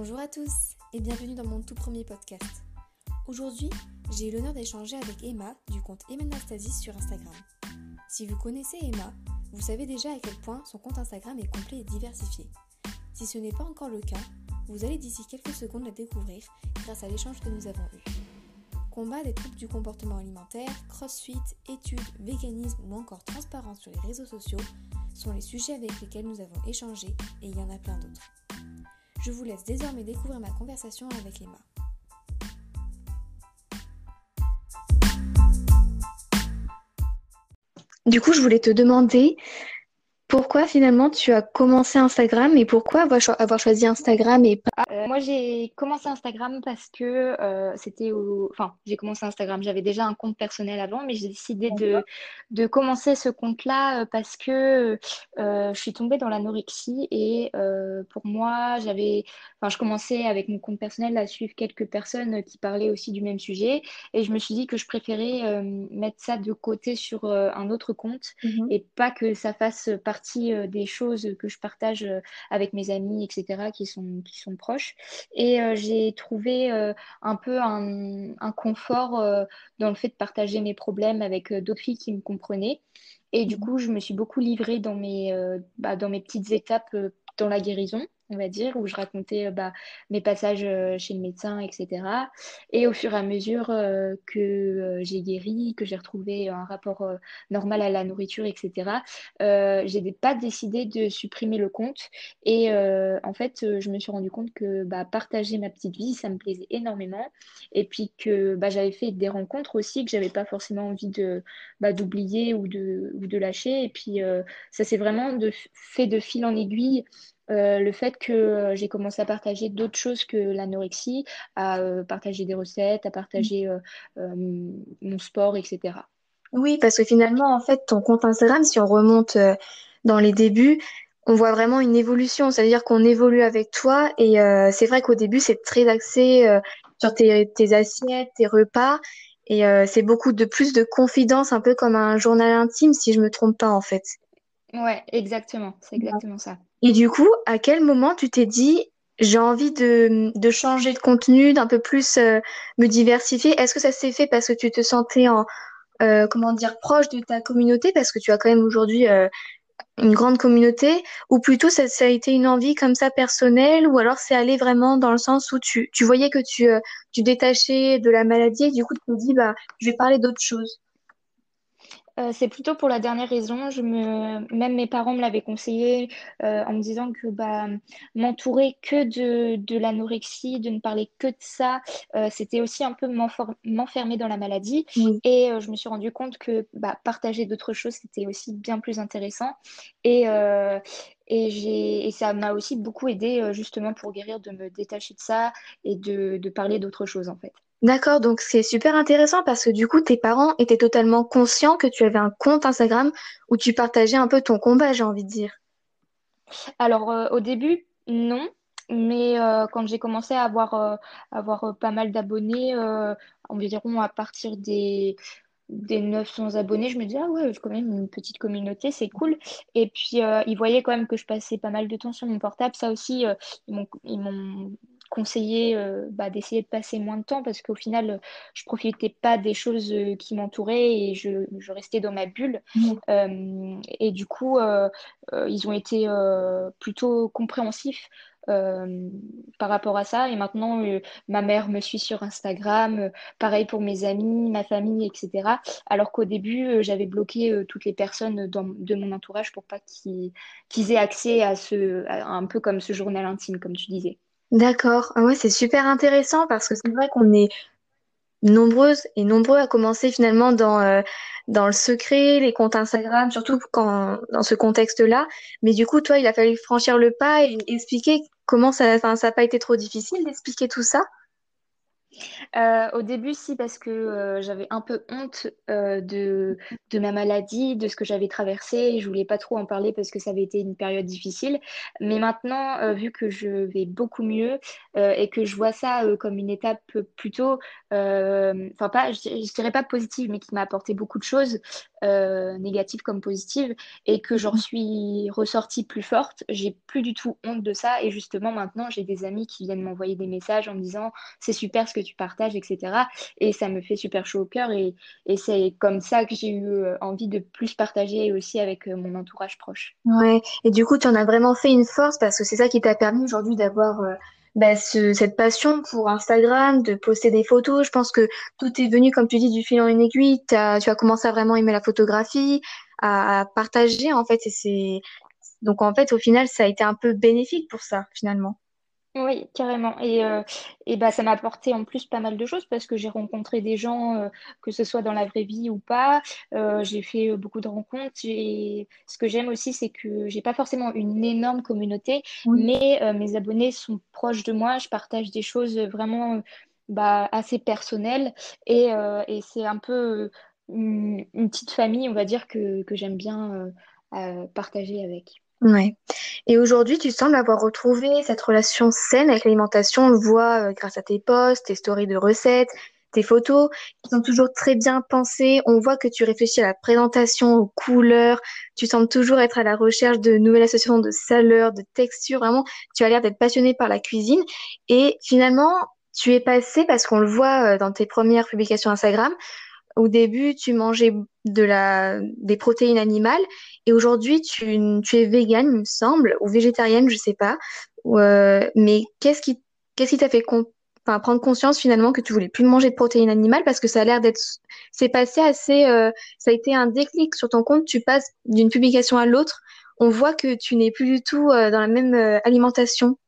Bonjour à tous et bienvenue dans mon tout premier podcast. Aujourd'hui, j'ai eu l'honneur d'échanger avec Emma du compte Emanastasis sur Instagram. Si vous connaissez Emma, vous savez déjà à quel point son compte Instagram est complet et diversifié. Si ce n'est pas encore le cas, vous allez d'ici quelques secondes la découvrir grâce à l'échange que nous avons eu. Combat des troubles du comportement alimentaire, crossfit, études, véganisme ou encore transparence sur les réseaux sociaux sont les sujets avec lesquels nous avons échangé et il y en a plein d'autres. Je vous laisse désormais découvrir ma conversation avec Emma. Du coup, je voulais te demander pourquoi finalement tu as commencé Instagram et pourquoi avoir, choisi Instagram et pas... Euh, moi, j'ai commencé Instagram parce que euh, c'était au... Enfin, j'ai commencé Instagram. J'avais déjà un compte personnel avant, mais j'ai décidé de, de commencer ce compte-là euh, parce que je suis tombée dans l'anorexie et pour moi, j'avais... Enfin, je commençais avec mon compte personnel à suivre quelques personnes qui parlaient aussi du même sujet et je me suis dit que je préférais mettre ça de côté sur un autre compte mhm. et pas que ça fasse partie euh, des choses que je partage euh, avec mes amis, etc., qui sont, qui sont proches. Et euh, j'ai trouvé un peu un, confort dans le fait de partager mes problèmes avec d'autres filles qui me comprenaient. Et du mmh. coup, je me suis beaucoup livrée dans mes, bah, dans mes petites étapes dans la guérison on va dire, où je racontais euh, bah, mes passages euh, chez le médecin, etc. Et au fur et à mesure euh, que j'ai guéri, que j'ai retrouvé un rapport normal à la nourriture, etc., j'ai pas décidé de supprimer le compte. Et en fait, je me suis rendu compte que bah, partager ma petite vie, ça me plaisait énormément. Et puis que bah, j'avais fait des rencontres aussi que j'avais pas forcément envie de bah, d'oublier ou de, ou de lâcher. Et puis ça s'est vraiment de, fait de fil en aiguille. Euh, le fait que euh, j'ai commencé à partager d'autres choses que l'anorexie, à euh, partager des recettes, à partager mon sport, etc. Oui, parce que finalement, en fait, ton compte Instagram, si on remonte dans les débuts, on voit vraiment une évolution, c'est-à-dire qu'on évolue avec toi et c'est vrai qu'au début, c'est très axé sur tes, tes, assiettes, tes repas et c'est beaucoup de plus de confidence, un peu comme un journal intime, si je me trompe pas, en fait. Ouais, exactement, c'est exactement ça. Et du coup, à quel moment tu t'es dit, j'ai envie de, de, changer de contenu, d'un peu plus euh, me diversifier? Est-ce que ça s'est fait parce que tu te sentais en, euh, comment dire, proche de ta communauté? Parce que tu as quand même aujourd'hui euh, une grande communauté. Ou plutôt ça, ça, a été une envie comme ça personnelle? Ou alors c'est allé vraiment dans le sens où tu, tu voyais que tu, tu détachais de la maladie et du coup tu te dis, bah, je vais parler d'autre chose? Euh, c'est plutôt pour la dernière raison. Je me... Même mes parents me l'avaient conseillé euh, en me disant que bah, m'entourer que de, de l'anorexie, de ne parler que de ça, euh, c'était aussi un peu m'enfermer dans la maladie. Et je me suis rendu compte que bah, partager d'autres choses, c'était aussi bien plus intéressant. Et, et, et ça m'a aussi beaucoup aidé justement pour guérir, de me détacher de ça et de, de parler d'autres choses en fait. D'accord, donc c'est super intéressant parce que du coup, tes parents étaient totalement conscients que tu avais un compte Instagram où tu partageais un peu ton combat, j'ai envie de dire. Alors, euh, au début, non. Mais euh, quand j'ai commencé à avoir, euh, avoir pas mal d'abonnés, environ à partir des, des 900 abonnés, je me disais, ah ouais, j'ai quand même une petite communauté, c'est cool. Et puis, ils voyaient quand même que je passais pas mal de temps sur mon portable. Ça aussi, ils m'ont conseiller euh, bah, d'essayer de passer moins de temps parce qu'au final, je profitais pas des choses euh, qui m'entouraient et je, je, restais dans ma bulle. Mmh. Euh, et du coup, ils ont été plutôt compréhensifs. par rapport à ça. Et maintenant, ma mère me suit sur Instagram, pareil pour mes amis, ma famille, etc. Alors qu'au début, j'avais bloqué toutes les personnes dans, de mon entourage pour pas qu'ils aient accès à ce, à un peu comme ce journal intime, comme tu disais. D'accord. Ah ouais, c'est super intéressant parce que c'est vrai qu'on est nombreuses et nombreux à commencer finalement dans, euh, dans le secret, les comptes Instagram, surtout quand, dans ce contexte-là. Mais du coup, toi, il a fallu franchir le pas et expliquer comment ça, ça n'a pas été trop difficile d'expliquer tout ça. Euh, au début, si, parce que euh, j'avais un peu honte euh, de, ma maladie, de ce que j'avais traversé. Je voulais pas trop en parler parce que ça avait été une période difficile. Mais maintenant, vu que je vais beaucoup mieux et que je vois ça comme une étape plutôt, enfin pas, je, dirais pas positive, mais qui m'a apporté beaucoup de choses. Négatives comme positives, et que j'en suis ressortie plus forte. J'ai plus du tout honte de ça. Et justement, maintenant, j'ai des amis qui viennent m'envoyer des messages en me disant c'est super ce que tu partages, etc. Et ça me fait super chaud au cœur. Et, et c'est comme ça que j'ai eu envie de plus partager aussi avec mon entourage proche. Ouais, et du coup, tu en as vraiment fait une force parce que c'est ça qui t'a permis aujourd'hui d'avoir bah, cette passion pour Instagram, de poster des photos. Je pense que tout est venu, comme tu dis, du fil en une aiguille. tu as commencé à vraiment aimer la photographie, à, partager, en fait. Et c'est... Donc, en fait, au final, ça a été un peu bénéfique pour ça, finalement. Oui, carrément. Et, euh, et bah, ça m'a apporté en plus pas mal de choses parce que j'ai rencontré des gens, euh, que ce soit dans la vraie vie ou pas. Euh, j'ai fait beaucoup de rencontres. Ce que j'aime aussi, c'est que j'ai pas forcément une énorme communauté, mais mes abonnés sont proches de moi. Je partage des choses vraiment bah, assez personnelles et, et c'est un peu une, une, petite famille, on va dire, que, que j'aime bien partager avec. Ouais. Et aujourd'hui, tu sembles avoir retrouvé cette relation saine avec l'alimentation. On le voit euh, grâce à tes posts, tes stories de recettes, tes photos qui sont toujours très bien pensées. On voit que tu réfléchis à la présentation, aux couleurs. Tu sembles toujours être à la recherche de nouvelles associations de saveurs, de textures. Vraiment, tu as l'air d'être passionné par la cuisine. Et finalement, tu es passé, parce qu'on le voit euh, dans tes premières publications Instagram, au début, tu mangeais de la, des protéines animales et aujourd'hui, tu, tu es végane, il me semble, ou végétarienne, je sais pas. Euh, mais qu'est-ce qui qu'est-ce t'a fait prendre conscience finalement que tu voulais plus manger de protéines animales parce que ça a l'air d'être c'est passé assez euh, ça a été un déclic sur ton compte tu passes d'une publication à l'autre on voit que tu n'es plus du tout euh, dans la même alimentation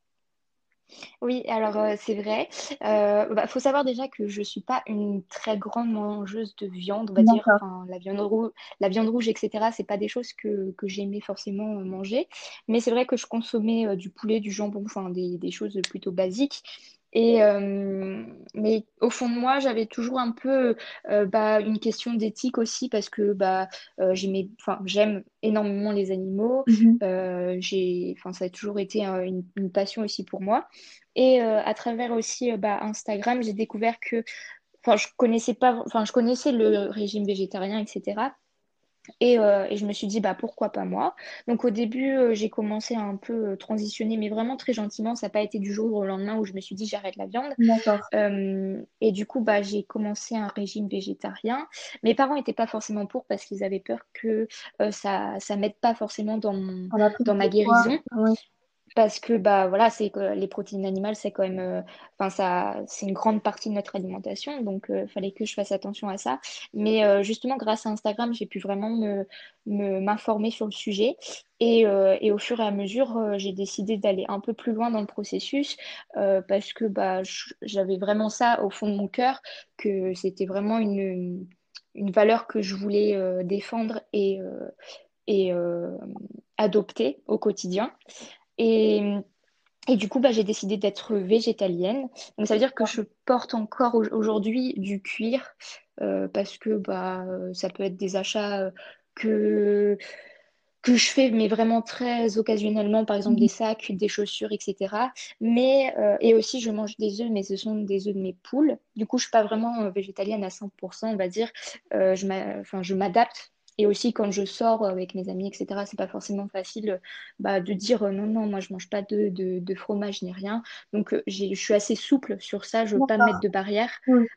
oui, alors euh, c'est vrai. Il bah, faut savoir déjà que je ne suis pas une très grande mangeuse de viande, on va dire. la viande rouge, la viande rouge, etc. C'est pas des choses que, que j'aimais forcément euh, manger. Mais c'est vrai que je consommais euh, du poulet, du jambon, enfin des, des choses plutôt basiques. Et, euh, mais au fond de moi, j'avais toujours un peu euh, bah, une question d'éthique aussi parce que bah, euh, j'aime énormément les animaux. Mhm. j'ai, ça a toujours été une, une, passion aussi pour moi. Et à travers aussi bah, Instagram, j'ai découvert que je connaissais pas, enfin, je connaissais le régime végétarien, etc. Euh, et, je me suis dit, bah, pourquoi pas moi? Donc au début, euh, j'ai commencé à un peu euh, transitionner, mais vraiment très gentiment. Ça n'a pas été du jour au lendemain où je me suis dit, j'arrête la viande. et du coup, bah, j'ai commencé un régime végétarien. Mes parents n'étaient pas forcément pour parce qu'ils avaient peur que ça ne m'aide pas forcément dans, dans ma guérison parce que bah voilà c'est les protéines animales c'est quand même euh, enfin ça c'est une grande partie de notre alimentation donc il euh, fallait que je fasse attention à ça mais euh, justement grâce à Instagram j'ai pu vraiment me m'informer sur le sujet et, et, au fur et à mesure j'ai décidé d'aller un peu plus loin dans le processus parce que bah j'avais vraiment ça au fond de mon cœur que c'était vraiment une, une valeur que je voulais défendre et et adopter au quotidien. Et, et du coup, bah, j'ai décidé d'être végétalienne. Donc, ça veut dire que je porte encore aujourd'hui du cuir euh, parce que bah, ça peut être des achats euh, que, que je fais, mais vraiment très occasionnellement, par exemple des sacs, des chaussures, etc. Mais, euh, et aussi, je mange des œufs, mais ce sont des œufs de mes poules. Du coup, je ne suis pas vraiment végétalienne à 100%, on va dire. je m'adapte et aussi, quand je sors avec mes amis, etc., c'est pas forcément facile bah, de dire non, non, moi je mange pas de, de, fromage ni rien. Donc, euh, je suis assez souple sur ça, je veux pas mettre de barrière.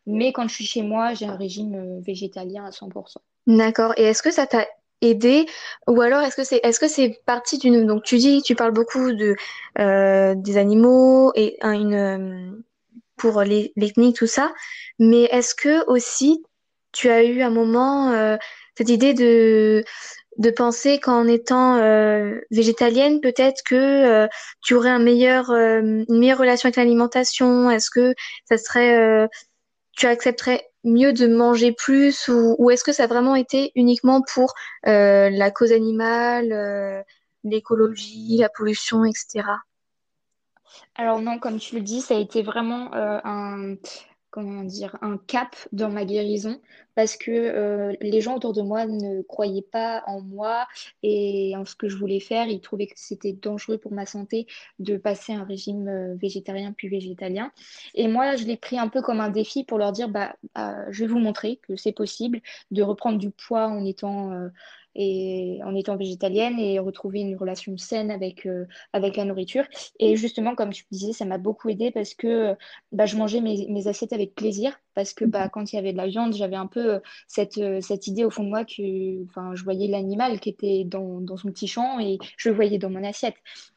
Mais quand je suis chez moi, j'ai un régime euh, végétalien à 100%. D'accord. Et est-ce que ça t'a aidé ou alors est-ce que c'est est-ce que c'est partie d'une donc tu dis tu parles beaucoup de euh, des animaux et une pour les l'ethnie tout ça mais est-ce que aussi tu as eu un moment cette idée de penser qu'en étant euh, végétalienne, peut-être que euh, tu aurais euh, une meilleure relation avec l'alimentation. Est-ce que ça serait, tu accepterais mieux de manger plus ou, ou est-ce que ça a vraiment été uniquement pour la cause animale, l'écologie, la pollution, etc. Alors non, comme tu le dis, ça a été vraiment un comment dire, un cap dans ma guérison parce que euh, les gens autour de moi ne croyaient pas en moi et en ce que je voulais faire. Ils trouvaient que c'était dangereux pour ma santé de passer un régime euh, végétarien puis végétalien. Et moi, je l'ai pris un peu comme un défi pour leur dire, bah, euh, je vais vous montrer que c'est possible de reprendre du poids en étant et en étant végétalienne et retrouver une relation saine avec, euh, avec la nourriture. Et justement, comme tu disais, ça m'a beaucoup aidé parce que bah, je mangeais mes, assiettes avec plaisir. Parce que bah, quand il y avait de la viande, j'avais un peu euh, cette, euh, cette idée au fond de moi que je voyais l'animal qui était dans, dans son petit champ et je le voyais dans mon assiette.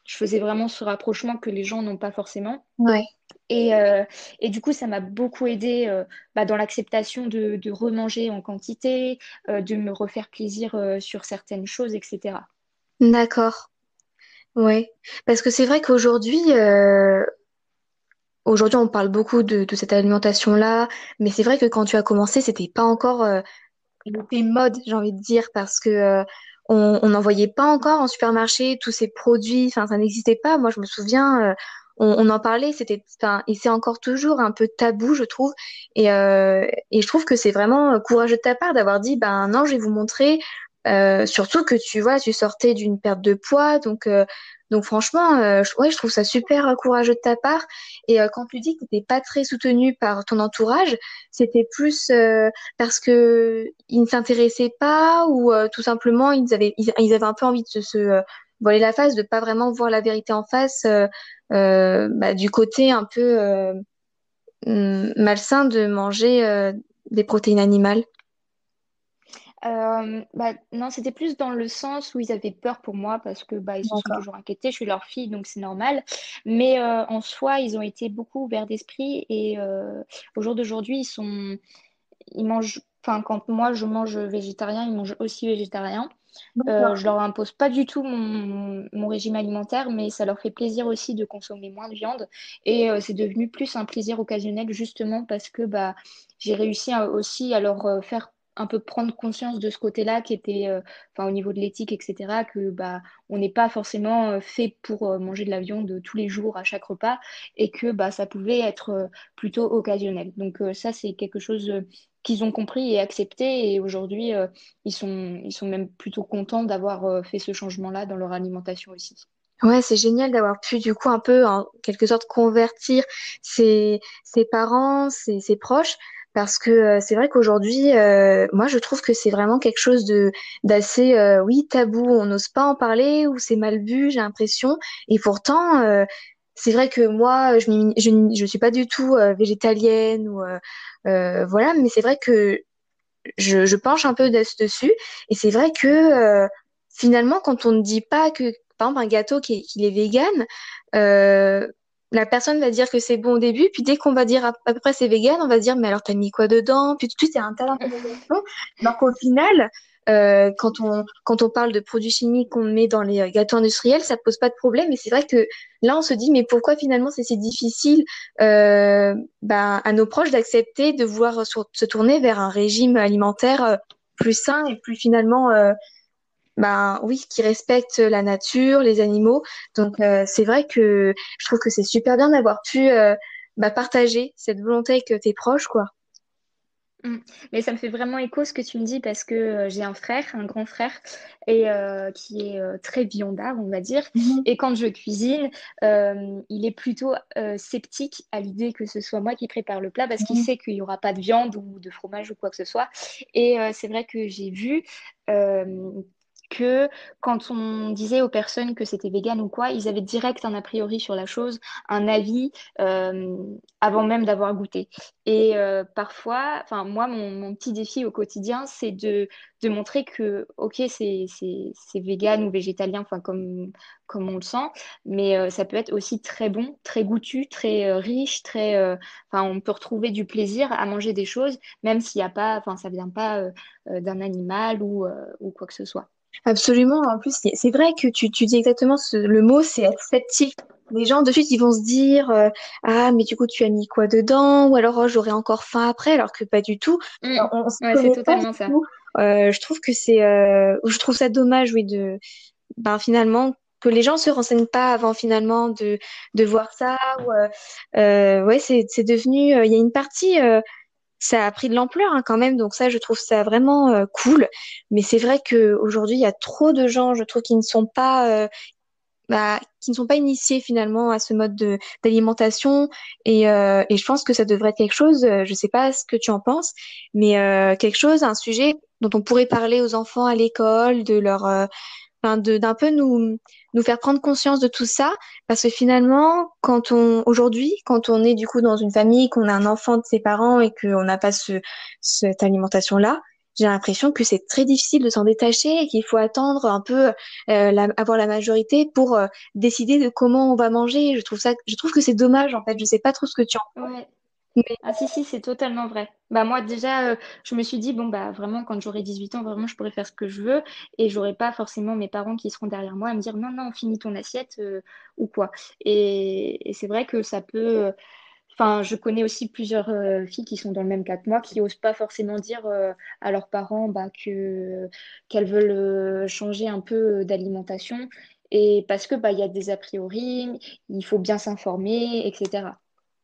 Je faisais vraiment ce rapprochement que les gens n'ont pas forcément. Ouais. Et, euh, et, du coup, ça m'a beaucoup aidé euh, bah, dans l'acceptation de, de, remanger en quantité, euh, de me refaire plaisir sur certaines choses, etc. D'accord. Ouais. Parce que c'est vrai qu'aujourd'hui, aujourd'hui, on parle beaucoup de, de cette alimentation-là, mais c'est vrai que quand tu as commencé, c'était pas encore le mode, j'ai envie de dire, parce que on n'en voyait pas encore en supermarché tous ces produits, enfin, ça n'existait pas. Moi, je me souviens on, en parlait, c'était, et c'est encore toujours un peu tabou, je trouve. Et, euh, et je trouve que c'est vraiment courageux de ta part d'avoir dit, ben non, je vais vous montrer. Euh, surtout que tu vois, tu sortais d'une perte de poids, donc euh, donc franchement, euh, je, ouais, je trouve ça super courageux de ta part. Et quand tu dis que tu n'étais pas très soutenu par ton entourage, c'était plus parce que ils ne s'intéressaient pas ou tout simplement ils avaient un peu envie de se, se voiler la face, de pas vraiment voir la vérité en face euh, bah, du côté un peu euh, malsain de manger euh, des protéines animales bah, non, c'était plus dans le sens où ils avaient peur pour moi parce que bah, ils se sont toujours inquiétés. Je suis leur fille, donc c'est normal. Mais en soi, ils ont été beaucoup ouverts d'esprit et au jour d'aujourd'hui, ils sont, ils mangent. Enfin, quand moi je mange végétarien, ils mangent aussi végétarien. Euh, je leur impose pas du tout mon, mon, régime alimentaire, mais ça leur fait plaisir aussi de consommer moins de viande. Et euh, c'est devenu plus un plaisir occasionnel justement parce que bah, j'ai réussi aussi à leur euh, faire un peu prendre conscience de ce côté-là qui était, enfin au niveau de l'éthique, etc., que bah on n'est pas forcément fait pour manger de la viande tous les jours à chaque repas et que bah ça pouvait être plutôt occasionnel. Donc ça c'est quelque chose qu'ils ont compris et accepté. Et aujourd'hui, euh, ils, sont, ils sont même plutôt contents d'avoir euh, fait ce changement-là dans leur alimentation aussi. Ouais, c'est génial d'avoir pu du coup un peu en quelque sorte convertir ses, ses parents, ses, ses proches, parce que euh, c'est vrai qu'aujourd'hui, moi je trouve que c'est vraiment quelque chose de d'assez, oui, tabou. On n'ose pas en parler ou c'est mal vu, j'ai l'impression. Et pourtant, c'est vrai que moi, je ne je, je suis pas du tout végétalienne ou euh, voilà, mais c'est vrai que je, penche un peu dessus. Et c'est vrai que euh, finalement, quand on ne dit pas que, par exemple, un gâteau qui est, qui est vegan, euh, la personne va dire que c'est bon au début, puis dès qu'on va dire à, peu près c'est vegan, on va dire mais alors t'as mis quoi dedans? Puis tout de suite c'est un tas d'informations. Donc au final, euh, quand on quand on parle de produits chimiques qu'on met dans les gâteaux industriels, ça pose pas de problème. Mais c'est vrai que là on se dit mais pourquoi finalement c'est si difficile euh, ben, à nos proches d'accepter de vouloir se tourner vers un régime alimentaire euh, plus sain et plus finalement ben oui, qui respecte la nature, les animaux. Donc euh, c'est vrai que je trouve que c'est super bien d'avoir pu euh, bah, partager cette volonté avec tes proches, quoi. Mmh. Mais ça me fait vraiment écho ce que tu me dis parce que euh, j'ai un frère, un grand frère, et qui est très viandard, on va dire. Mmh. Et quand je cuisine, il est plutôt sceptique à l'idée que ce soit moi qui prépare le plat parce qu'il mmh. sait qu'il n'y aura pas de viande ou de fromage ou quoi que ce soit. Et c'est vrai que j'ai vu que quand on disait aux personnes que c'était vegan ou quoi, ils avaient direct un a priori sur la chose, un avis euh, avant même d'avoir goûté. Et euh, parfois, enfin moi, mon, petit défi au quotidien, c'est de, de, montrer que, ok, c'est vegan ou végétalien, enfin comme, comme on le sent, mais euh, ça peut être aussi très bon, très goûtu, très riche, très, enfin on peut retrouver du plaisir à manger des choses, même s'il n'y a pas, enfin ça vient pas d'un animal ou, ou quoi que ce soit. Absolument. En plus, c'est vrai que tu, tu dis exactement le mot, c'est être sceptique. Les gens, de suite, ils vont se dire euh, Ah, mais du coup, tu as mis quoi dedans? Ou alors, oh, j'aurai encore faim après, alors que pas du tout. Mmh. c'est totalement ça. Euh, je trouve que c'est. Euh, je trouve ça dommage, oui, de. Ben, finalement, que les gens se renseignent pas avant finalement de, de voir ça. Ou, ouais, c'est, c'est devenu. Il y a une partie ça a pris de l'ampleur hein, quand même, donc ça, je trouve ça vraiment euh, cool. Mais c'est vrai qu'aujourd'hui, il y a trop de gens, je trouve, qui ne sont pas, euh, bah, qui ne sont pas initiés finalement à ce mode de d'alimentation. Et, euh, et je pense que ça devrait être quelque chose. je sais pas ce que tu en penses, mais quelque chose, un sujet dont on pourrait parler aux enfants à l'école, de leur d'un peu nous nous faire prendre conscience de tout ça. Parce que finalement quand on aujourd'hui quand on est du coup dans une famille qu'on a un enfant de ses parents et qu'on n'a pas ce cette alimentation là j'ai l'impression que c'est très difficile de s'en détacher et qu'il faut attendre un peu euh, avoir la majorité pour euh, décider de comment on va manger. Je trouve ça je trouve que c'est dommage en fait. Je sais pas trop ce que tu en penses ah si, si, c'est totalement vrai. Bah moi déjà, euh, je me suis dit, bon bah vraiment, quand j'aurai 18 ans, vraiment, je pourrais faire ce que je veux et j'aurai pas forcément mes parents qui seront derrière moi à me dire, non, non, finis ton assiette euh, ou quoi. Et, c'est vrai que ça peut... Euh, enfin, je connais aussi plusieurs filles qui sont dans le même cas que moi, qui osent pas forcément dire à leurs parents bah, que qu'elles veulent changer un peu d'alimentation. Et parce que bah, il y a des a priori, il faut bien s'informer, etc.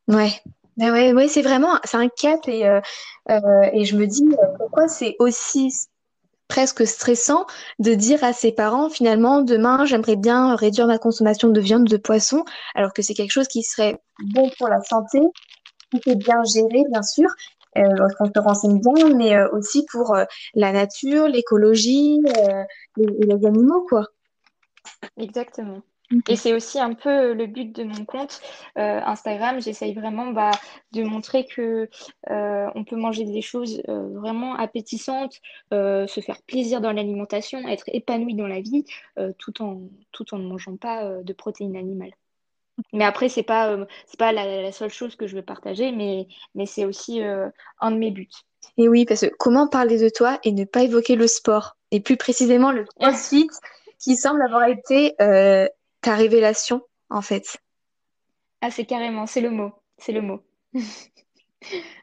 Ouais, ben ouais, ouais, c'est vraiment, un cap et, euh, euh, et je me dis euh, pourquoi c'est aussi presque stressant de dire à ses parents finalement demain j'aimerais bien réduire ma consommation de viande, de poisson, alors que c'est quelque chose qui serait bon pour la santé, qui est bien géré bien sûr, euh, lorsqu'on se renseigne bien, mais aussi pour la nature, l'écologie et les animaux quoi. Exactement. Et c'est aussi un peu le but de mon compte euh, Instagram. J'essaye vraiment bah, de montrer que euh, on peut manger des choses euh, vraiment appétissantes, se faire plaisir dans l'alimentation, être épanoui dans la vie, tout en tout en ne mangeant pas de protéines animales. Mais après, c'est pas c'est pas la, seule chose que je veux partager, mais mais c'est aussi un de mes buts. Et oui, parce que comment parler de toi et ne pas évoquer le sport? Et plus précisément le CrossFit qui semble avoir été ta révélation, en fait Ah, carrément, c'est le mot, c'est le mot.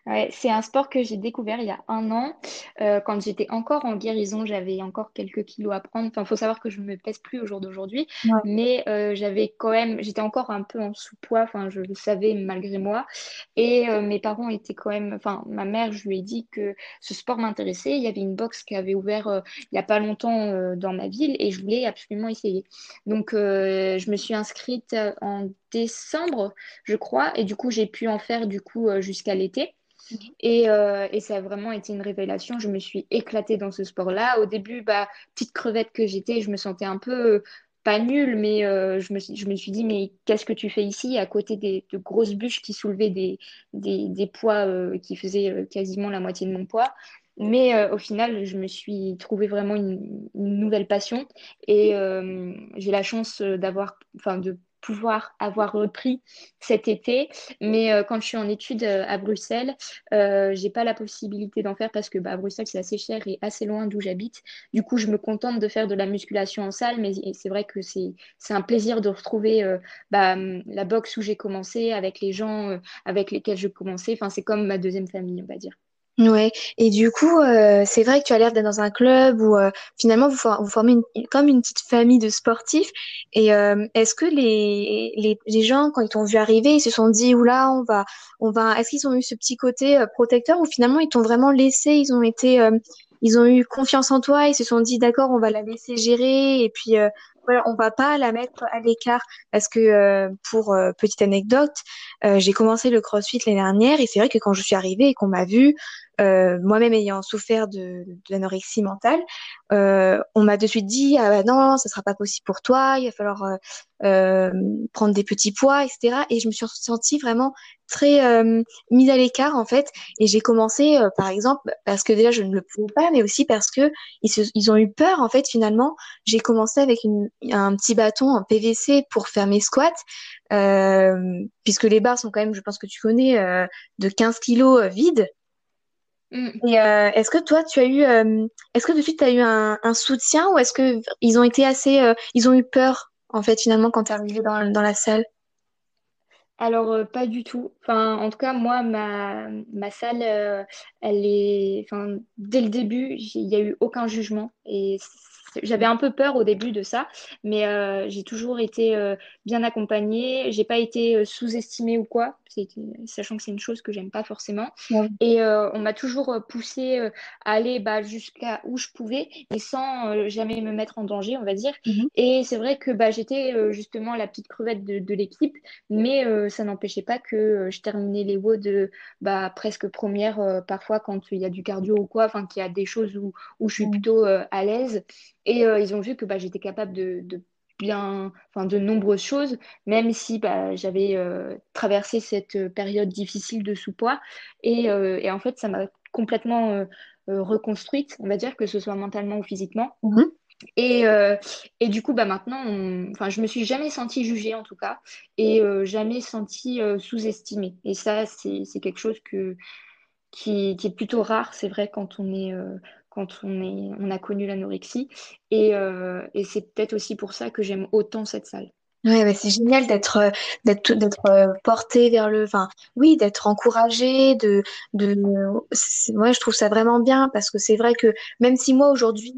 Ouais, c'est un sport que j'ai découvert il y a un an. Euh, quand j'étais encore en guérison, j'avais encore quelques kilos à prendre. Enfin, faut savoir que je ne me pèse plus au jour d'aujourd'hui, mais euh, j'avais quand même, j'étais encore un peu en sous-poids. Enfin, je le savais malgré moi. Et euh, mes parents étaient quand même. Enfin, ma mère, je lui ai dit que ce sport m'intéressait. Il y avait une box qui avait ouvert il n'y a pas longtemps dans ma ville et je voulais absolument essayer. Donc, je me suis inscrite en décembre, je crois, et du coup, j'ai pu en faire du coup jusqu'à l'été. Et, euh, et, ça a vraiment été une révélation. Je me suis éclatée dans ce sport-là. Au début, bah, petite crevette que j'étais, je me sentais un peu pas nulle, mais euh, je, me, je, me, suis dit, mais qu'est-ce que tu fais ici à côté des, de grosses bûches qui soulevaient des, des, des poids euh, qui faisaient quasiment la moitié de mon poids mais au final, je me suis trouvé vraiment une, une nouvelle passion et j'ai la chance d'avoir, enfin, de pouvoir avoir repris cet été. Mais euh, quand je suis en études euh, à Bruxelles, euh, j'ai pas la possibilité d'en faire parce que bah, Bruxelles, c'est assez cher et assez loin d'où j'habite. Du coup, je me contente de faire de la musculation en salle, mais c'est vrai que c'est un plaisir de retrouver bah, la boxe où j'ai commencé, avec les gens avec lesquels je commençais. Enfin, c'est comme ma deuxième famille, on va dire. Ouais, et du coup, euh, c'est vrai que tu as l'air d'être dans un club où euh, finalement vous, vous formez une, comme une petite famille de sportifs. Et euh, est-ce que les, les, les, gens, quand ils t'ont vu arriver, ils se sont dit, oula, on va, on va, est-ce qu'ils ont eu ce petit côté protecteur ou finalement ils t'ont vraiment laissé, ils ont été, ils ont eu confiance en toi, ils se sont dit, d'accord, on va la laisser gérer et puis on va pas la mettre à l'écart parce que pour petite anecdote, j'ai commencé le CrossFit l'année dernière et c'est vrai que quand je suis arrivée et qu'on m'a vu, euh, moi-même ayant souffert de, l'anorexie mentale, euh, on m'a de suite dit ah bah non, ça sera pas possible pour toi, il va falloir euh, euh prendre des petits poids, etc. Et je me suis sentie vraiment très euh, mise à l'écart en fait. Et j'ai commencé, euh, par exemple, parce que déjà je ne le pouvais pas, mais aussi parce que ils, se, ils ont eu peur en fait. Finalement, j'ai commencé avec une, un petit bâton en PVC pour faire mes squats. puisque les barres sont quand même, je pense que tu connais, de 15 kilos vides. Mm. Et euh, est-ce que toi, tu as eu, euh, est-ce que tu as eu un, un, soutien ou est-ce que ils ont été assez, euh, ils ont eu peur en fait finalement quand tu es arrivé dans, dans la salle? Alors pas du tout. Enfin, en tout cas moi, ma, ma salle, elle est, enfin dès le début, il n'y a eu aucun jugement. Et j'avais un peu peur au début de ça, mais euh, j'ai toujours été euh, bien accompagnée. J'ai pas été euh, sous-estimée ou quoi, sachant que c'est une chose que j'aime pas forcément. Et on m'a toujours poussée à aller bah, jusqu'à où je pouvais, mais sans jamais me mettre en danger, on va dire. Mhm. Et c'est vrai que bah, j'étais justement la petite crevette de, l'équipe, mais ça n'empêchait pas que je terminais les WOD de bah, presque première, parfois quand il y a du cardio ou quoi, enfin qu'il y a des choses où, où je suis plutôt à l'aise. Et euh, ils ont vu que bah, j'étais capable de, bien, enfin, de nombreuses choses, même si bah, j'avais euh, traversé cette période difficile de sous-poids. Et, euh, et, en fait, ça m'a complètement reconstruite, on va dire, que ce soit mentalement ou physiquement. Mhm. Et, et, du coup, bah, maintenant, enfin, je me suis jamais sentie jugée en tout cas, et jamais sentie sous-estimée. Et ça, c'est quelque chose que, qui, qui, est plutôt rare, c'est vrai, quand on est quand on, est, on a connu l'anorexie. Et, euh, et c'est peut-être aussi pour ça que j'aime autant cette salle. Ouais, bah c'est génial d'être euh, d'être d'être euh, porté vers le, enfin, oui, d'être encouragé, de de. Moi, je trouve ça vraiment bien parce que c'est vrai que même si moi aujourd'hui,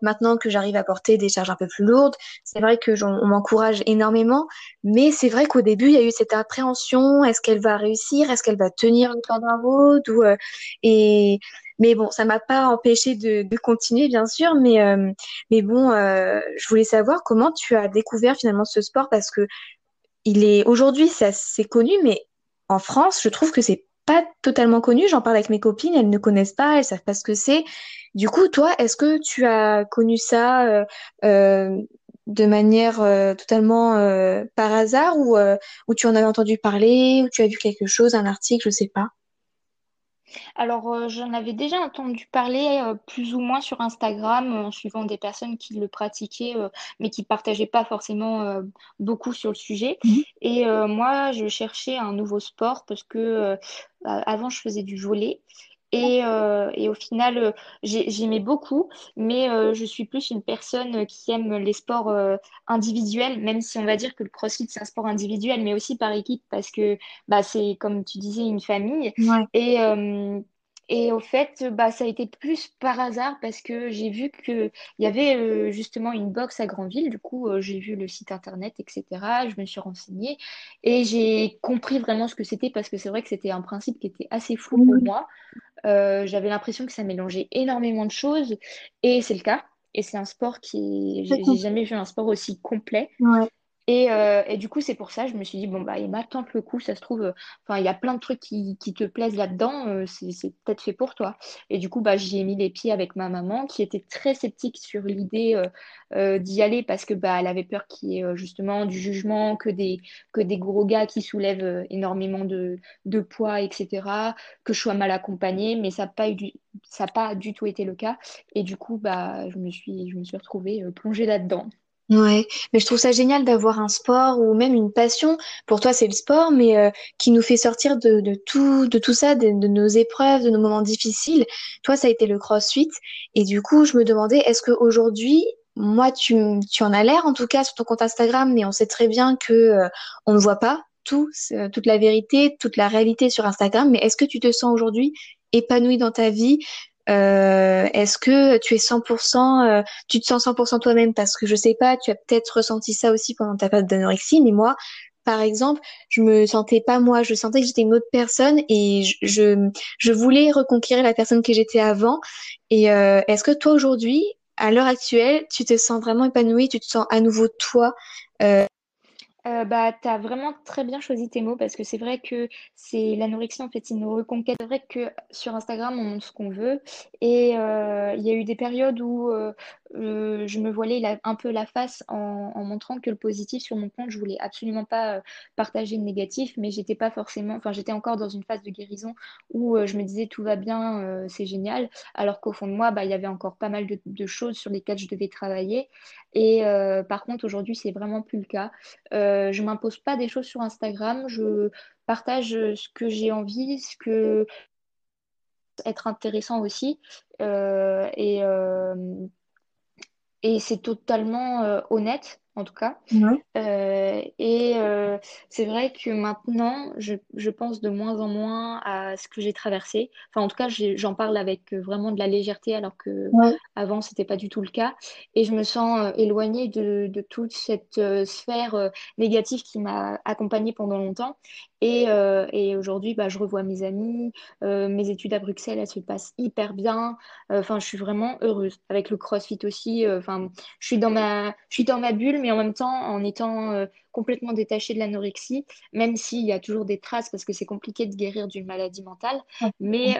maintenant que j'arrive à porter des charges un peu plus lourdes, c'est vrai que on, m'encourage énormément, mais c'est vrai qu'au début, il y a eu cette appréhension. Est-ce qu'elle va réussir? Est-ce qu'elle va tenir le temps d'un ou et mais bon, ça m'a pas empêché de, continuer, bien sûr. Mais, euh, mais bon, euh, je voulais savoir comment tu as découvert finalement ce sport parce que il est aujourd'hui, c'est connu, mais en France, je trouve que c'est pas totalement connu. J'en parle avec mes copines, elles ne connaissent pas, elles savent pas ce que c'est. Du coup, toi, est-ce que tu as connu ça euh, de manière totalement par hasard ou, ou tu en avais entendu parler ou tu as vu quelque chose, un article, je sais pas? Alors, euh, j'en avais déjà entendu parler euh, plus ou moins sur Instagram en suivant des personnes qui le pratiquaient, euh, mais qui ne partageaient pas forcément beaucoup sur le sujet. Mhm. Et moi, je cherchais un nouveau sport parce que avant, je faisais du volley. Et, euh, et, au final, euh, j'aimais beaucoup, mais euh, je suis plus une personne qui aime les sports individuels, même si on va dire que le CrossFit, c'est un sport individuel, mais aussi par équipe, parce que bah, c'est, comme tu disais, une famille. Et, et au fait, bah, ça a été plus par hasard, parce que j'ai vu qu'il y avait justement une box à Grandville. Du coup, j'ai vu le site internet, etc. Je me suis renseignée et j'ai compris vraiment ce que c'était, parce que c'est vrai que c'était un principe qui était assez flou pour moi. Euh, j'avais l'impression que ça mélangeait énormément de choses et c'est le cas. Et c'est un sport qui, j'ai jamais vu un sport aussi complet. Et, euh, et, du coup, c'est pour ça, je me suis dit, bon, bah, Emma, tente le coup, ça se trouve, euh, enfin, il y a plein de trucs qui, te plaisent là-dedans, euh, c'est peut-être fait pour toi. Et du coup, bah, j'y ai mis les pieds avec ma maman, qui était très sceptique sur l'idée d'y aller parce que bah, elle avait peur qu'il y ait justement du jugement, que des, que des gros gars qui soulèvent énormément de, poids, etc., que je sois mal accompagnée, mais ça n'a pas, eu ça pas du tout été le cas. Et du coup, bah, je me suis, je me suis retrouvée plongée là-dedans. Ouais, mais je trouve ça génial d'avoir un sport ou même une passion. Pour toi, c'est le sport, mais euh, qui nous fait sortir de, tout, de tout ça, de, nos épreuves, de nos moments difficiles. Toi, ça a été le CrossFit. Et du coup, je me demandais, est-ce qu'aujourd'hui, moi, tu, tu en as l'air, en tout cas, sur ton compte Instagram, mais on sait très bien que euh, on ne voit pas tout, toute la vérité, toute la réalité sur Instagram. Mais est-ce que tu te sens aujourd'hui épanoui dans ta vie, euh, est-ce que tu es 100%, euh, tu te sens 100% toi-même? Parce que je sais pas, tu as peut-être ressenti ça aussi pendant ta période d'anorexie, mais moi, par exemple, je me sentais pas moi, je sentais que j'étais une autre personne et je, je, voulais reconquérir la personne que j'étais avant. Et euh, est-ce que toi aujourd'hui, à l'heure actuelle, tu te sens vraiment épanouie, tu te sens à nouveau toi euh, bah, tu as vraiment très bien choisi tes mots parce que c'est vrai que c'est l'anorexie, en fait, c'est une reconquête. C'est vrai que sur Instagram, on montre ce qu'on veut. Et euh, il y a eu des périodes où euh, euh, je me voilais un peu la face en, montrant que le positif sur mon compte, je voulais absolument pas euh, partager le négatif, mais j'étais pas forcément, enfin j'étais encore dans une phase de guérison où euh, je me disais tout va bien, c'est génial, alors qu'au fond de moi, bah, il y avait encore pas mal de, choses sur lesquelles je devais travailler. Et par contre, aujourd'hui, c'est vraiment plus le cas. Je m'impose pas des choses sur Instagram, je partage ce que j'ai envie, ce que être intéressant aussi. et et c'est totalement euh, honnête. En tout cas. Euh, et euh, c'est vrai que maintenant, je, je, pense de moins en moins à ce que j'ai traversé. Enfin, en tout cas, j'en parle avec vraiment de la légèreté, alors que ouais. avant, c'était pas du tout le cas. Et je me sens éloignée de, de toute cette sphère négative qui m'a accompagnée pendant longtemps. Et, euh, et aujourd'hui, bah, je revois mes amis. Euh, mes études à Bruxelles, elles se passent hyper bien. Euh, enfin, je suis vraiment heureuse. Avec le CrossFit aussi. Enfin, je suis dans ma, je suis dans ma bulle, mais en même temps, en étant complètement détachée de l'anorexie, même s'il y a toujours des traces parce que c'est compliqué de guérir d'une maladie mentale. Mais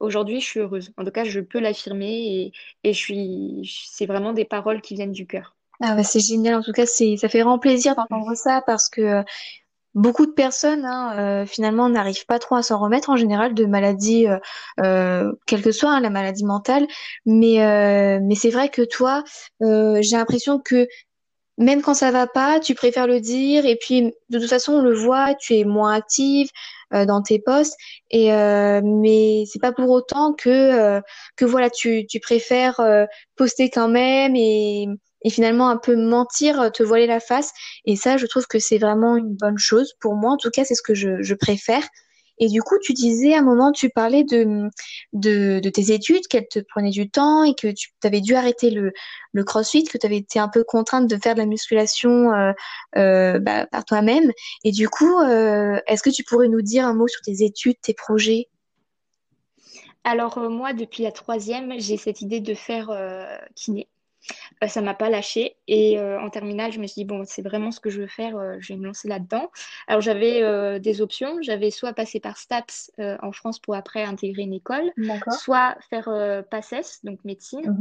aujourd'hui, je suis heureuse. En tout cas, je peux l'affirmer et, et je suis, c'est vraiment des paroles qui viennent du cœur. Ah bah c'est génial. En tout cas, c'est, ça fait vraiment plaisir d'entendre ça parce que beaucoup de personnes hein, euh, finalement n'arrivent pas trop à s'en remettre en général de maladies, euh, euh quelle que soit hein, la maladie mentale. Mais euh, mais c'est vrai que toi, j'ai l'impression que même quand ça va pas, tu préfères le dire et puis de toute façon on le voit, tu es moins active dans tes posts et mais c'est pas pour autant que que voilà tu tu préfères poster quand même et et finalement un peu mentir, euh, te voiler la face. Et ça, je trouve que c'est vraiment une bonne chose. Pour moi, en tout cas, c'est ce que je, je préfère. Et du coup, tu disais à un moment, tu parlais de, tes études, qu'elles te prenaient du temps et que tu avais dû arrêter le, le crossfit, que tu avais été un peu contrainte de faire de la musculation euh, euh, bah, par toi-même. Et du coup, euh, est-ce que tu pourrais nous dire un mot sur tes études, tes projets? Alors, moi, depuis la troisième, j'ai cette idée de faire kiné. Euh, ça m'a pas lâché. Et euh, en terminale, je me suis dit, bon, c'est vraiment ce que je veux faire, euh, je vais me lancer là-dedans. Alors j'avais des options. J'avais soit passer par STAPS en France pour après intégrer une école, soit faire PACES, donc médecine.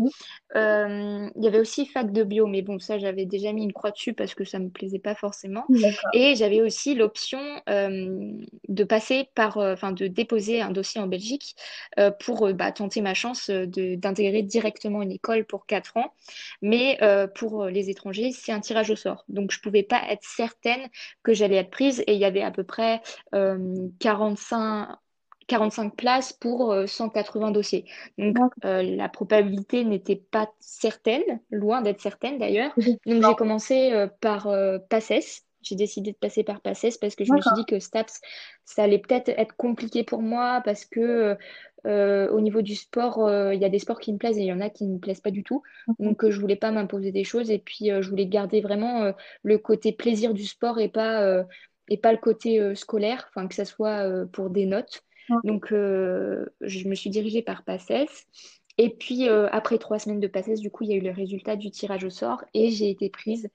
Mhm. Il y avait aussi fac de bio, mais bon, ça, j'avais déjà mis une croix dessus parce que ça me plaisait pas forcément. Et j'avais aussi l'option de passer par, enfin, de déposer un dossier en Belgique pour bah, tenter ma chance d'intégrer directement une école pour 4 ans. Mais euh, pour les étrangers, c'est un tirage au sort. Donc, je ne pouvais pas être certaine que j'allais être prise. Et il y avait à peu près 45, euh, 45 places pour 180 euh, dossiers. Donc, la probabilité n'était pas certaine, loin d'être certaine d'ailleurs. Donc, j'ai commencé par PACES j'ai décidé de passer par PACES parce que je me suis dit que STAPS, ça allait peut-être être compliqué pour moi parce que euh, au niveau du sport, euh, il y a des sports qui me plaisent et il y en a qui ne me plaisent pas du tout. Donc, euh, je voulais pas m'imposer des choses et puis je voulais garder vraiment le côté plaisir du sport et pas, et pas le côté scolaire, enfin que ça soit pour des notes. Donc, je me suis dirigée par PACES. Et puis, euh, après trois semaines de passesse, du coup, il y a eu le résultat du tirage au sort et j'ai été prise.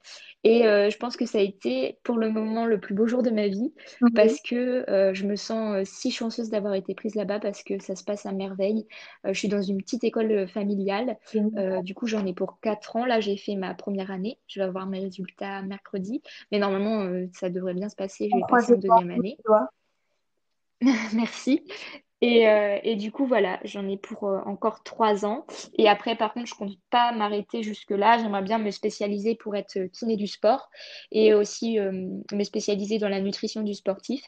Et euh, je pense que ça a été pour le moment le plus beau jour de ma vie parce que euh, je me sens si chanceuse d'avoir été prise là-bas parce que ça se passe à merveille. je suis dans une petite école familiale. du coup, j'en ai pour quatre ans. Là, j'ai fait ma première année. Je vais avoir mes résultats mercredi. Mais normalement, ça devrait bien se passer. Je vais passer en deuxième année. Merci. Et, euh, et, du coup, voilà, j'en ai pour euh, encore trois ans. Et après, par contre, je ne compte pas m'arrêter jusque-là. J'aimerais bien me spécialiser pour être kiné du sport et aussi euh, me spécialiser dans la nutrition du sportif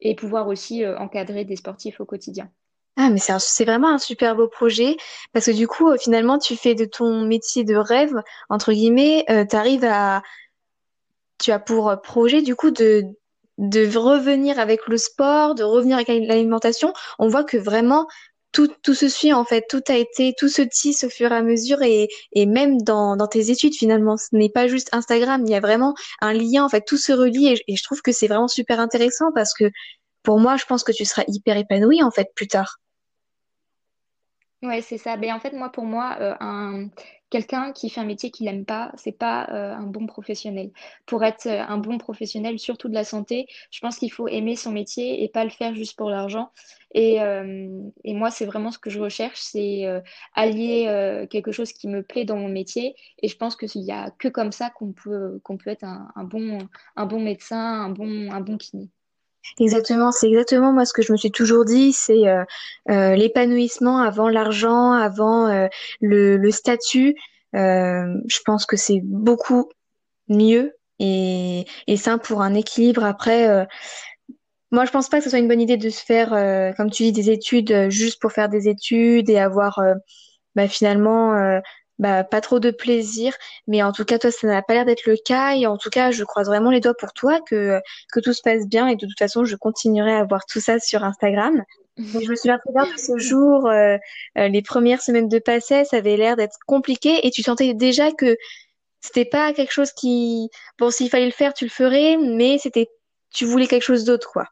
et pouvoir aussi encadrer des sportifs au quotidien. Ah, mais c'est vraiment un super beau projet parce que du coup, finalement, tu fais de ton métier de rêve, entre guillemets, tu arrives à... Tu as pour projet, du coup, de de revenir avec le sport, de revenir avec l'alimentation, on voit que vraiment tout, tout se suit en fait, tout a été, tout se tisse au fur et à mesure et, et même dans, dans tes études finalement, ce n'est pas juste Instagram, il y a vraiment un lien en fait, tout se relie et, je trouve que c'est vraiment super intéressant parce que pour moi, je pense que tu seras hyper épanouie en fait plus tard. Ouais, c'est ça. Mais en fait, moi, pour moi, euh, un, quelqu'un qui fait un métier qu'il n'aime pas, c'est pas euh, un bon professionnel. Pour être euh, un bon professionnel, surtout de la santé, je pense qu'il faut aimer son métier et pas le faire juste pour l'argent. Et, moi, c'est vraiment ce que je recherche, c'est allier quelque chose qui me plaît dans mon métier. Et je pense qu'il n'y a que comme ça qu'on peut, qu'on peut être un, un bon, un bon médecin, un bon, un bon kiné. Exactement, c'est exactement moi ce que je me suis toujours dit, c'est euh, euh, l'épanouissement avant l'argent, avant euh, le, le, statut. je pense que c'est beaucoup mieux et, et ça pour un équilibre. Après, moi je pense pas que ce soit une bonne idée de se faire, comme tu dis, des études juste pour faire des études et avoir bah, finalement bah, pas trop de plaisir. Mais en tout cas, toi, ça n'a pas l'air d'être le cas. Et en tout cas, je croise vraiment les doigts pour toi que, que tout se passe bien. Et de toute façon, je continuerai à voir tout ça sur Instagram. je me souviens très bien que ce jour, euh, euh, les premières semaines de passé, ça avait l'air d'être compliqué et tu sentais déjà que c'était pas quelque chose qui, bon, s'il fallait le faire, tu le ferais, mais c'était, tu voulais quelque chose d'autre, quoi.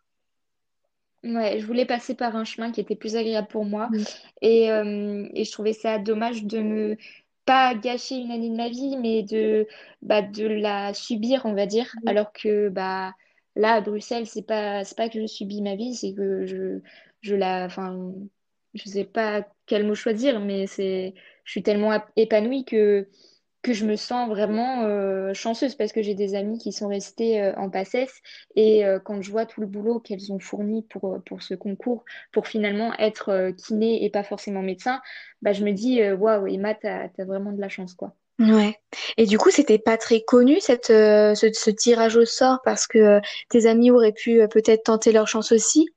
Ouais, je voulais passer par un chemin qui était plus agréable pour moi mm. et, euh, et je trouvais ça dommage de me pas gâcher une année de ma vie, mais de, bah, de la subir, on va dire, mm. alors que bah là à Bruxelles, c'est pas pas que je subis ma vie, c'est que je je la, enfin, je sais pas quel mot choisir, mais c'est, je suis tellement épanouie que que je me sens vraiment euh, chanceuse parce que j'ai des amis qui sont restés euh, en PACES et euh, quand je vois tout le boulot qu'elles ont fourni pour, pour ce concours, pour finalement être kiné et pas forcément médecin, bah, je me dis waouh, Emma, t'as, as vraiment de la chance quoi. Ouais. Et du coup, c'était pas très connu cette, ce, ce, tirage au sort parce que tes amis auraient pu peut-être tenter leur chance aussi?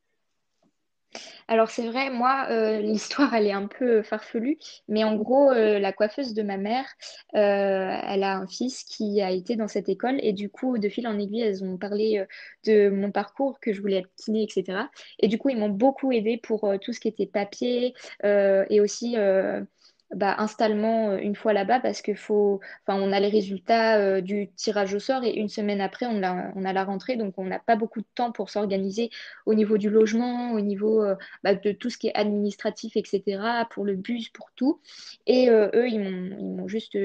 Alors c'est vrai, moi, euh, l'histoire, elle est un peu farfelue, mais en gros, euh, la coiffeuse de ma mère, euh, elle a un fils qui a été dans cette école, et du coup, de fil en aiguille, elles ont parlé de mon parcours, que je voulais être kiné, etc. Et du coup, ils m'ont beaucoup aidé pour tout ce qui était papier, et aussi bah, installement euh, une fois là-bas parce que faut, enfin, on a les résultats euh, du tirage au sort et une semaine après, on a, on a la rentrée. Donc, on n'a pas beaucoup de temps pour s'organiser au niveau du logement, au niveau euh, bah, de tout ce qui est administratif, etc., pour le bus, pour tout. Et eux, ils m'ont juste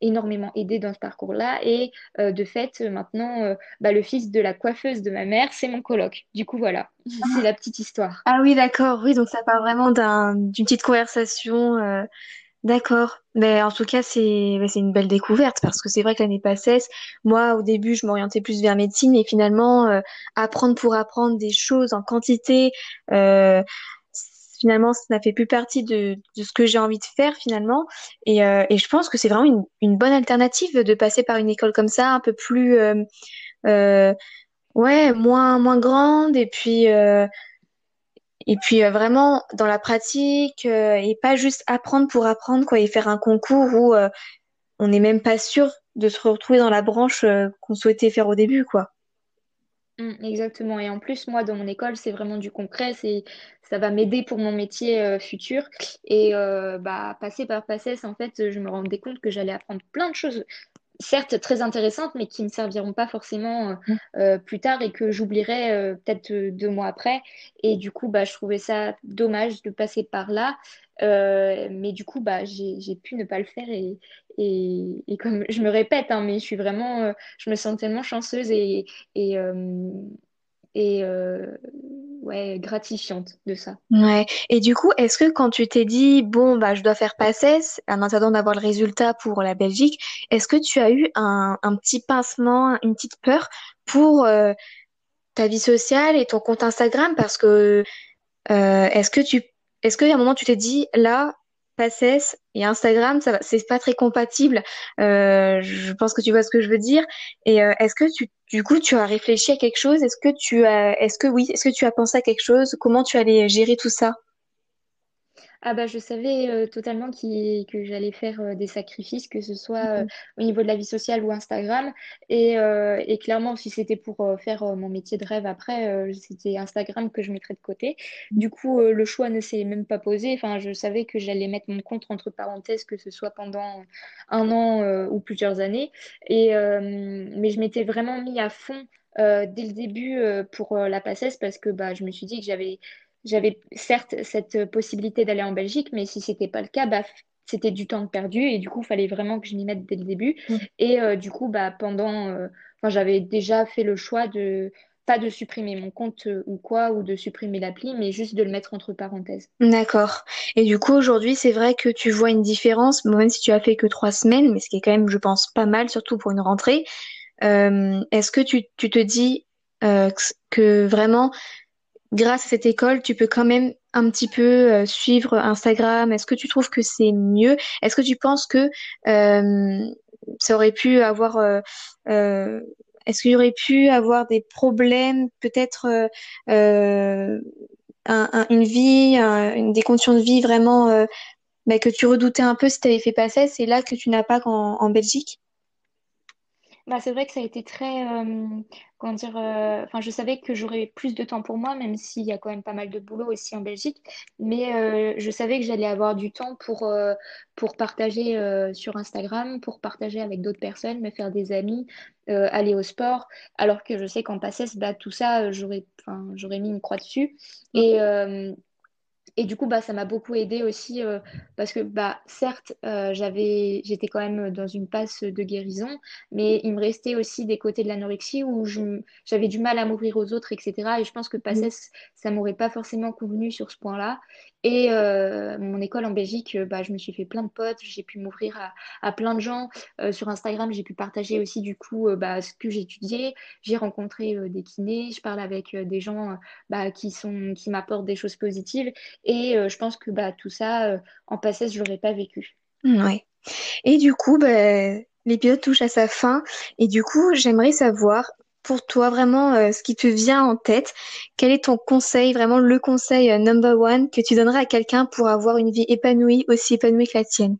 énormément aidé dans ce parcours-là. Et de fait, maintenant, bah, le fils de la coiffeuse de ma mère, c'est mon coloc. Du coup, voilà, c'est la petite histoire. Ah oui, d'accord. Oui, donc ça part vraiment d'une petite conversation. D'accord. Mais en tout cas, c'est c'est une belle découverte parce que c'est vrai que l'année passée, moi, au début, je m'orientais plus vers médecine et finalement, euh, apprendre pour apprendre des choses en quantité, euh, finalement, ça n'a fait plus partie de, de ce que j'ai envie de faire finalement. Et, euh, et je pense que c'est vraiment une, une bonne alternative de passer par une école comme ça, un peu plus, ouais, moins moins grande et puis et puis euh, vraiment dans la pratique euh, et pas juste apprendre pour apprendre quoi et faire un concours où euh, on n'est même pas sûr de se retrouver dans la branche qu'on souhaitait faire au début quoi. Mmh, exactement. Et en plus, moi, dans mon école, c'est vraiment du concret. C'est, ça va m'aider pour mon métier futur. Et bah, passer par PACES, en fait, je me rendais compte que j'allais apprendre plein de choses certes très intéressantes, mais qui ne serviront pas forcément euh, mm. euh, plus tard et que j'oublierai euh, peut-être deux mois après. Et du coup, bah, je trouvais ça dommage de passer par là. mais du coup, bah, j'ai pu ne pas le faire et, et, comme je me répète, hein, mais je suis vraiment, je me sens tellement chanceuse et, et, et euh, ouais, gratifiante de ça. Ouais. Et du coup, est-ce que quand tu t'es dit, bon, bah, je dois faire PACES, en attendant d'avoir le résultat pour la Belgique, est-ce que tu as eu un, un petit pincement, une petite peur pour euh, ta vie sociale et ton compte Instagram? Parce que euh, est-ce que tu, est-ce qu'à un moment tu t'es dit, là, PACES et Instagram, ça c'est pas très compatible. Euh, je pense que tu vois ce que je veux dire. Et euh, est-ce que tu, du coup, tu as réfléchi à quelque chose? Est-ce que tu as, est-ce que oui, est-ce que tu as pensé à quelque chose? Comment tu allais gérer tout ça? Ah bah je savais euh, totalement que j'allais faire euh, des sacrifices, que ce soit euh, mhm. au niveau de la vie sociale ou Instagram. Et, et clairement, si c'était pour faire mon métier de rêve après, c'était Instagram que je mettrais de côté. Mhm. Du coup, le choix ne s'est même pas posé. Enfin, je savais que j'allais mettre mon compte entre parenthèses, que ce soit pendant un an ou plusieurs années. Et, mais je m'étais vraiment mis à fond dès le début pour la passesse parce que bah, je me suis dit que j'avais j'avais certes cette possibilité d'aller en Belgique, mais si c'était pas le cas, bah, c'était du temps perdu et du coup, il fallait vraiment que je m'y mette dès le début. Mm. Et euh, du coup, bah, pendant, euh, j'avais déjà fait le choix de pas de supprimer mon compte euh, ou quoi, ou de supprimer l'appli, mais juste de le mettre entre parenthèses. D'accord. Et du coup, aujourd'hui, c'est vrai que tu vois une différence, même si tu as fait que trois semaines, mais ce qui est quand même, je pense, pas mal, surtout pour une rentrée. Est-ce que tu, tu, te dis que vraiment grâce à cette école, tu peux quand même un petit peu euh, suivre Instagram. Est-ce que tu trouves que c'est mieux? Est-ce que tu penses que euh, ça aurait pu avoir euh, est-ce qu'il y aurait pu avoir des problèmes, peut-être une vie, des conditions de vie vraiment bah, que tu redoutais un peu si tu avais fait passer, c'est là que tu n'as pas en Belgique? Bah, c'est vrai que ça a été très, euh, comment dire, euh, enfin, je savais que j'aurais plus de temps pour moi, même s'il y a quand même pas mal de boulot aussi en Belgique, mais euh, je savais que j'allais avoir du temps pour, pour partager sur Instagram, pour partager avec d'autres personnes, me faire des amis, aller au sport, alors que je sais qu'en passesse, bah, tout ça, j'aurais, enfin, j'aurais mis une croix dessus. Et, et du coup, bah, ça m'a beaucoup aidé aussi euh, parce que, bah, certes, euh, j'avais, j'étais quand même dans une passe de guérison, mais il me restait aussi des côtés de l'anorexie où j'avais du mal à m'ouvrir aux autres, etc. Et je pense que PACES, ça m'aurait pas forcément convenu sur ce point-là. Et euh, mon école en Belgique, bah, je me suis fait plein de potes, j'ai pu m'ouvrir à, plein de gens. sur Instagram, j'ai pu partager aussi du coup bah, ce que j'étudiais. J'ai rencontré des kinés, je parle avec des gens bah, qui, sont, qui m'apportent des choses positives. Et euh, je pense que bah, tout ça, euh, en passé, je l'aurais pas vécu. Ouais. Et du coup, bah, l'épisode touche à sa fin. Et du coup, j'aimerais savoir, pour toi, vraiment, euh, ce qui te vient en tête? Quel est ton conseil, vraiment le conseil number one que tu donnerais à quelqu'un pour avoir une vie épanouie, aussi épanouie que la tienne?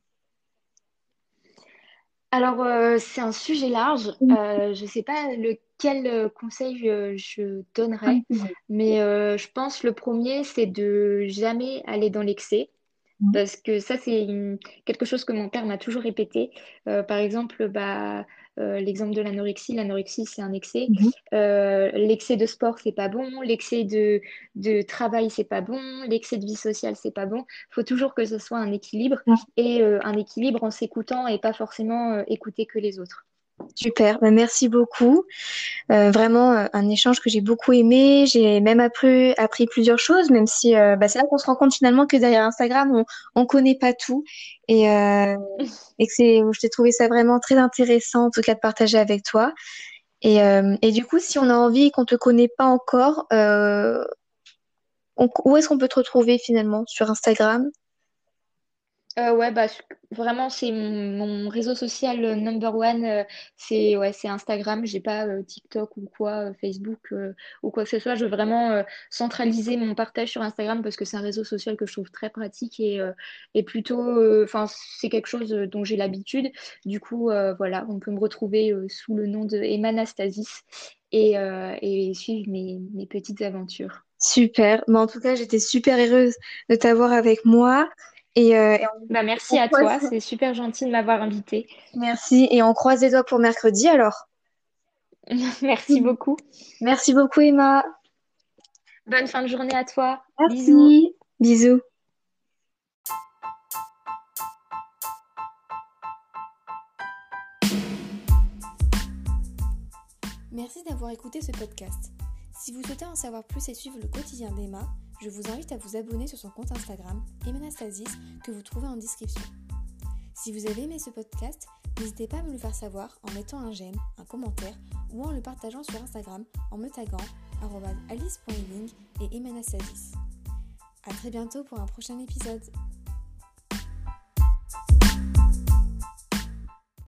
Alors, c'est un sujet large. Mm. je ne sais pas le quel euh, conseil je, donnerais, mais euh, je pense le premier, c'est de jamais aller dans l'excès. Mmh. Parce que ça, c'est quelque chose que mon père m'a toujours répété. Euh, par exemple, bah, l'exemple de l'anorexie. L'anorexie, c'est un excès. Mmh. l'excès de sport, c'est pas bon. L'excès de, de travail, c'est pas bon. L'excès de vie sociale, c'est pas bon. Il faut toujours que ce soit un équilibre. Mmh. Et un équilibre en s'écoutant et pas forcément écouter que les autres. Super, bah, merci beaucoup. Euh, vraiment euh, un échange que j'ai beaucoup aimé. J'ai même appris, appris plusieurs choses, même si euh, bah, c'est là qu'on se rend compte finalement que derrière Instagram, on on connaît pas tout et, et que c'est, je t'ai trouvé ça vraiment très intéressant en tout cas de partager avec toi. Et, et du coup, si on a envie et qu'on te connaît pas encore, où est-ce qu'on peut te retrouver finalement? Sur Instagram? Euh, ouais, bah, vraiment, c'est mon, réseau social euh, number one. Euh, c'est ouais, c'est Instagram. J'ai pas TikTok ou quoi, Facebook ou quoi que ce soit. Je veux vraiment centraliser mon partage sur Instagram parce que c'est un réseau social que je trouve très pratique et, et plutôt, enfin, c'est quelque chose dont j'ai l'habitude. Du coup, voilà, on peut me retrouver sous le nom de Emanastasis et, et suivre mes, mes petites aventures. Super. Mais en tout cas, j'étais super heureuse de t'avoir avec moi. Euh, et, bah, merci à toi, c'est super gentil de m'avoir invité. Merci, et on croise les doigts pour mercredi alors. merci beaucoup. Merci beaucoup Emma. Bonne fin de journée à toi. Bisous. Bisous. Merci d'avoir écouté ce podcast. Si vous souhaitez en savoir plus et suivre le quotidien d'Emma, je vous invite à vous abonner sur son compte Instagram, Emanastasis, que vous trouvez en description. Si vous avez aimé ce podcast, n'hésitez pas à me le faire savoir en mettant un j'aime, un commentaire ou en le partageant sur Instagram en me taguant alice.eling et Emanastasis. A très bientôt pour un prochain épisode.